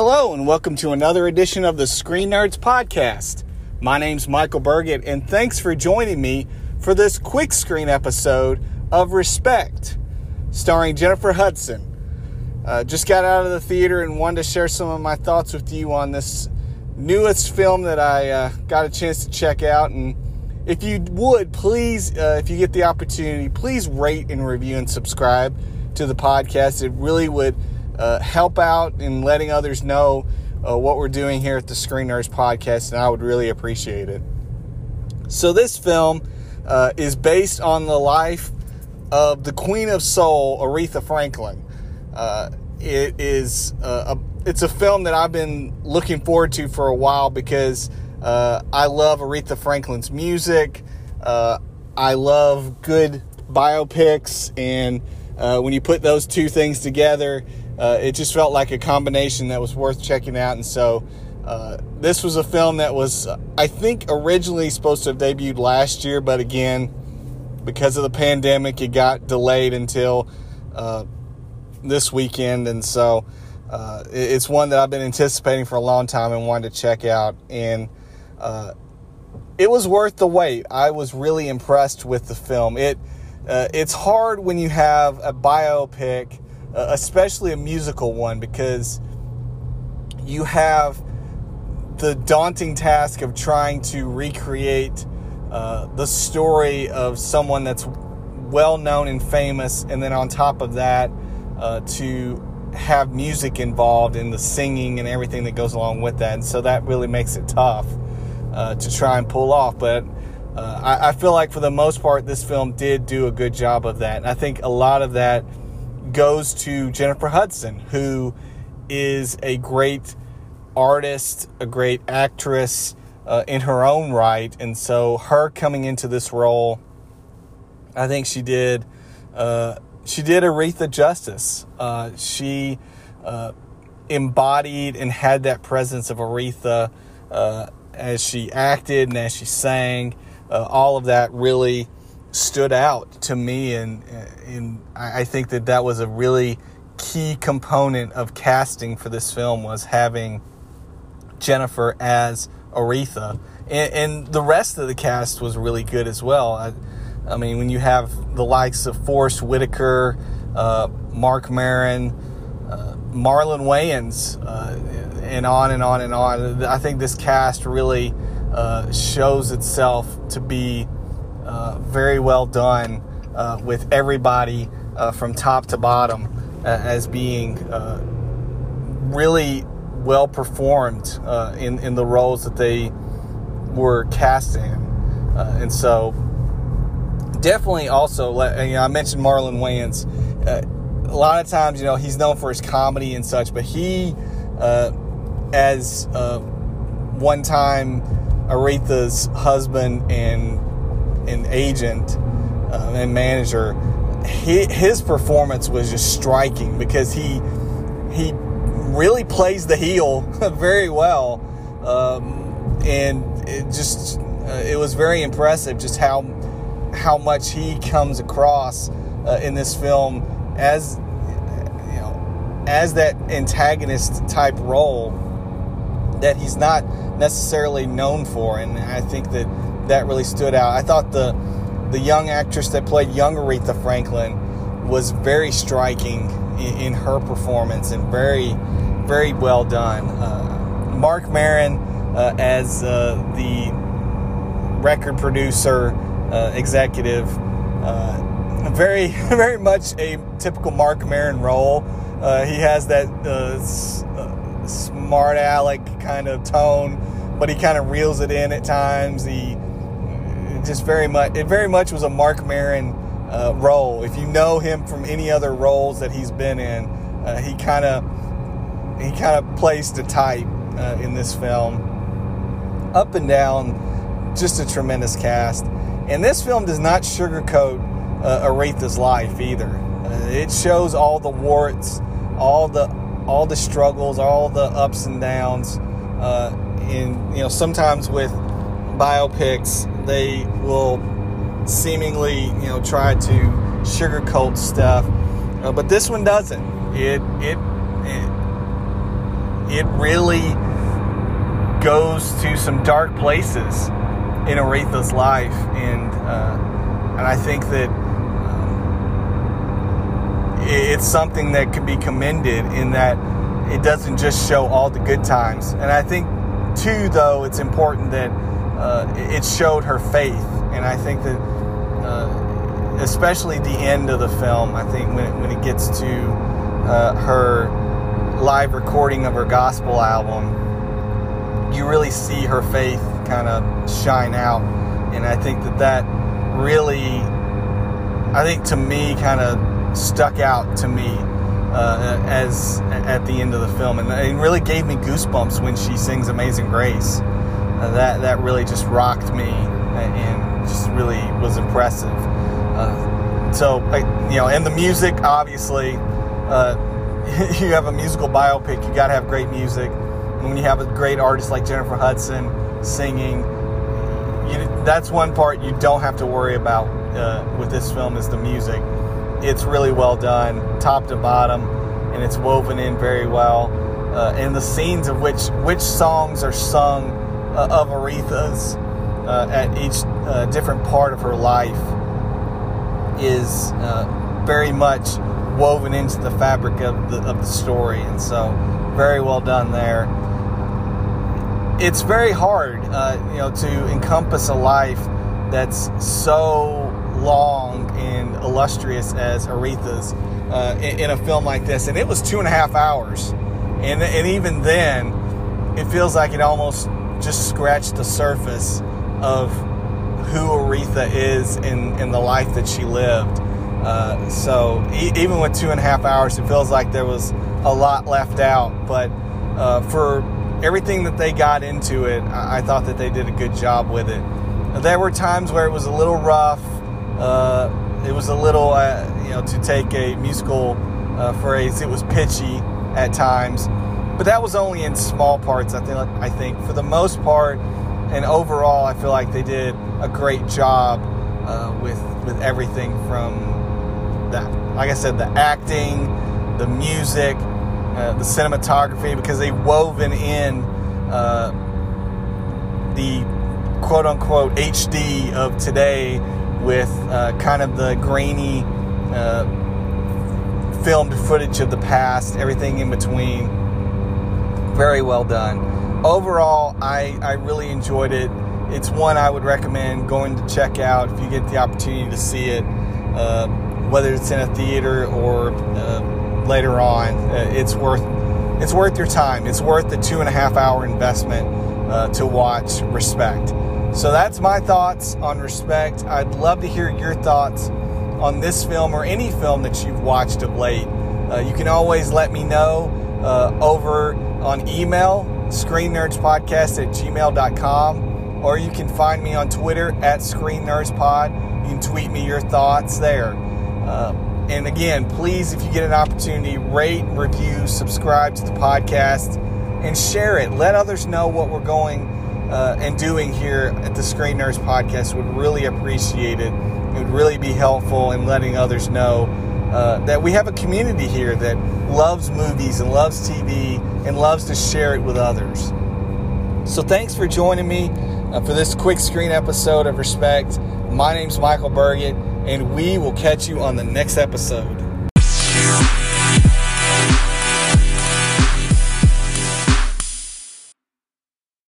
Hello, and welcome to another edition of the Screen Nerds Podcast. My name's Michael Burgett, and thanks for joining me for this quick screen episode of Respect, starring Jennifer Hudson. Uh, just got out of the theater and wanted to share some of my thoughts with you on this newest film that I uh, got a chance to check out. And if you would, please, uh, if you get the opportunity, please rate and review and subscribe to the podcast. It really would uh, help out in letting others know uh, what we're doing here at the Screen Podcast, and I would really appreciate it. So, this film uh, is based on the life of the Queen of Soul, Aretha Franklin. Uh, it is uh, a, it's a film that I've been looking forward to for a while because uh, I love Aretha Franklin's music. I love good biopics, and when you put those two things together, uh, it just felt like a combination that was worth checking out. And so, uh, this was a film that was, I think, originally supposed to have debuted last year, but again, because of the pandemic, it got delayed until uh, this weekend. And so, it's one that I've been anticipating for a long time and wanted to check out. And uh, it was worth the wait. I was really impressed with the film. It uh, it's hard when you have a biopic, uh, especially a musical one, because you have the daunting task of trying to recreate uh, the story of someone that's well known and famous, and then on top of that, uh, to have music involved in the singing and everything that goes along with that. And so that really makes it tough uh, to try and pull off. But uh, I, I, feel like for the most part, this film did do a good job of that. And I think a lot of that goes to Jennifer Hudson, who is a great artist, a great actress uh, in her own right. And so her coming into this role, I think she did. Uh, she did Aretha justice. Uh, she uh, embodied and had that presence of Aretha as she acted and as she sang, uh, all of that really stood out to me, and and I think that that was a really key component of casting for this film was having Jennifer as Aretha, and, and the rest of the cast was really good as well. I, I mean, when you have the likes of Forest Whitaker, uh, Marc Maron, uh, Marlon Wayans, uh, and on and on and on. I think this cast really uh, shows itself to be uh, very well done uh, with everybody uh, from top to bottom uh, as being uh, really well performed in, in the roles that they were casting. and so, definitely also, you know, I mentioned Marlon Wayans. a lot of times, you know, he's known for his comedy and such, but he as uh, one time Aretha's husband and an agent uh, and manager, he, his performance was just striking because he he really plays the heel very well, um, and it just uh, it was very impressive just how how much he comes across uh, in this film as you know as that antagonist type role that he's not necessarily known for, and I think that that really stood out. I thought the the young actress that played young Aretha Franklin was very striking in, in her performance and very very well done. Uh, Marc Maron uh, as uh, the record producer uh, executive, uh, very very much a typical Marc Maron role. Uh, he has that smart aleck kind of tone, but he kind of reels it in at times. He just very much it very much was a Marc Maron uh, role. If you know him from any other roles that he's been in, uh, he kind of he kind of plays the type uh, in this film. Up and down, just a tremendous cast. And this film does not sugarcoat uh, Aretha's life either. Uh, it shows all the warts, all the all the struggles, all the ups and downs. Uh, and you know, sometimes with biopics, they will seemingly you know try to sugarcoat stuff, uh, but this one doesn't. It, it it it really goes to some dark places in Aretha's life, and uh, and I think that um, it's something that can be commended in that it doesn't just show all the good times. And I think too, though, it's important that uh, it showed her faith, and I think that. Uh, especially the end of the film, I think when it, when it gets to uh, her live recording of her gospel album, you really see her faith kind of shine out. And I think that that really, I think to me, kind of stuck out to me uh, as at the end of the film, and it really gave me goosebumps when she sings "Amazing Grace." Uh, that that really just rocked me and just really was impressive. Uh, so, you know, and the music, obviously, uh, you have a musical biopic, you got to have great music. And when you have a great artist like Jennifer Hudson singing, you, that's one part you don't have to worry about uh, with this film is the music. It's really well done, top to bottom, and it's woven in very well. Uh, and the scenes of which which songs are sung uh, of Aretha's uh, at each uh, different part of her life is uh, very much woven into the fabric of the, of the story, and so very well done there. It's very hard, uh, you know, to encompass a life that's so long and illustrious as Aretha's uh, in, in, a film like this, and it was two and a half hours, and and even then, it feels like it almost just scratched the surface of who Aretha is in in the life that she lived uh, so e- even with two and a half hours, it feels like there was a lot left out. But uh, for everything that they got into it, I-, I thought that they did a good job with it. There were times where it was a little rough. Uh, it was a little, uh, you know, to take a musical uh, phrase, it was pitchy at times. But that was only in small parts. I think. I think for the most part, and overall, I feel like they did a great job with with everything from the, like I said, the acting, the music, uh, the cinematography, because they've woven in uh, the quote unquote HD of today with uh, kind of the grainy uh, filmed footage of the past, everything in between. Very well done. Overall, I, I really enjoyed it. It's one I would recommend going to check out if you get the opportunity to see it. Uh, whether it's in a theater or uh, later on, uh, it's worth it's worth your time. It's worth the two and a half hour investment uh, to watch Respect. So that's my thoughts on Respect. I'd love to hear your thoughts on this film or any film that you've watched of late. Uh, you can always let me know uh, over on email, screennerdspodcast at gmail.com, or you can find me on Twitter at screennerdspod. You can tweet me your thoughts there. Uh, and again, please, if you get an opportunity, rate, review, subscribe to the podcast, and share it. Let others know what we're going uh, and doing here at the Screen Nerds Podcast. Would really appreciate it. It would really be helpful in letting others know uh, that we have a community here that loves movies and loves TV and loves to share it with others. So, thanks for joining me uh, for this quick screen episode of Respect. My name's Michael Burgett and we will catch you on the next episode.